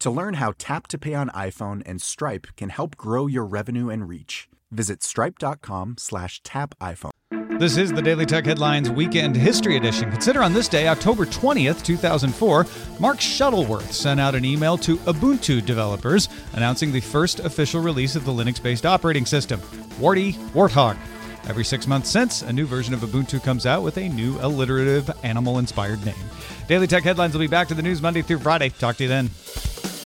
To learn how Tap to Pay on iPhone and Stripe can help grow your revenue and reach, visit stripe.com slash tap iPhone. This is the Daily Tech Headlines Weekend History Edition. Consider on this day, October 20th, 2004, Mark Shuttleworth sent out an email to Ubuntu developers announcing the first official release of the Linux based operating system, Warty Warthog. Every six months since, a new version of Ubuntu comes out with a new alliterative animal inspired name. Daily Tech Headlines will be back to the news Monday through Friday. Talk to you then.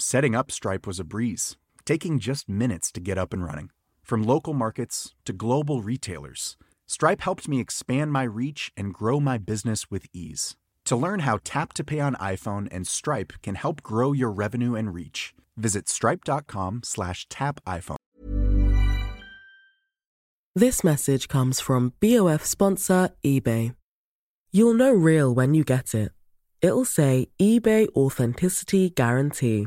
Setting up Stripe was a breeze, taking just minutes to get up and running. From local markets to global retailers, Stripe helped me expand my reach and grow my business with ease. To learn how Tap to Pay on iPhone and Stripe can help grow your revenue and reach, visit stripe.com slash tap iPhone. This message comes from BOF sponsor eBay. You'll know real when you get it. It'll say eBay Authenticity Guarantee.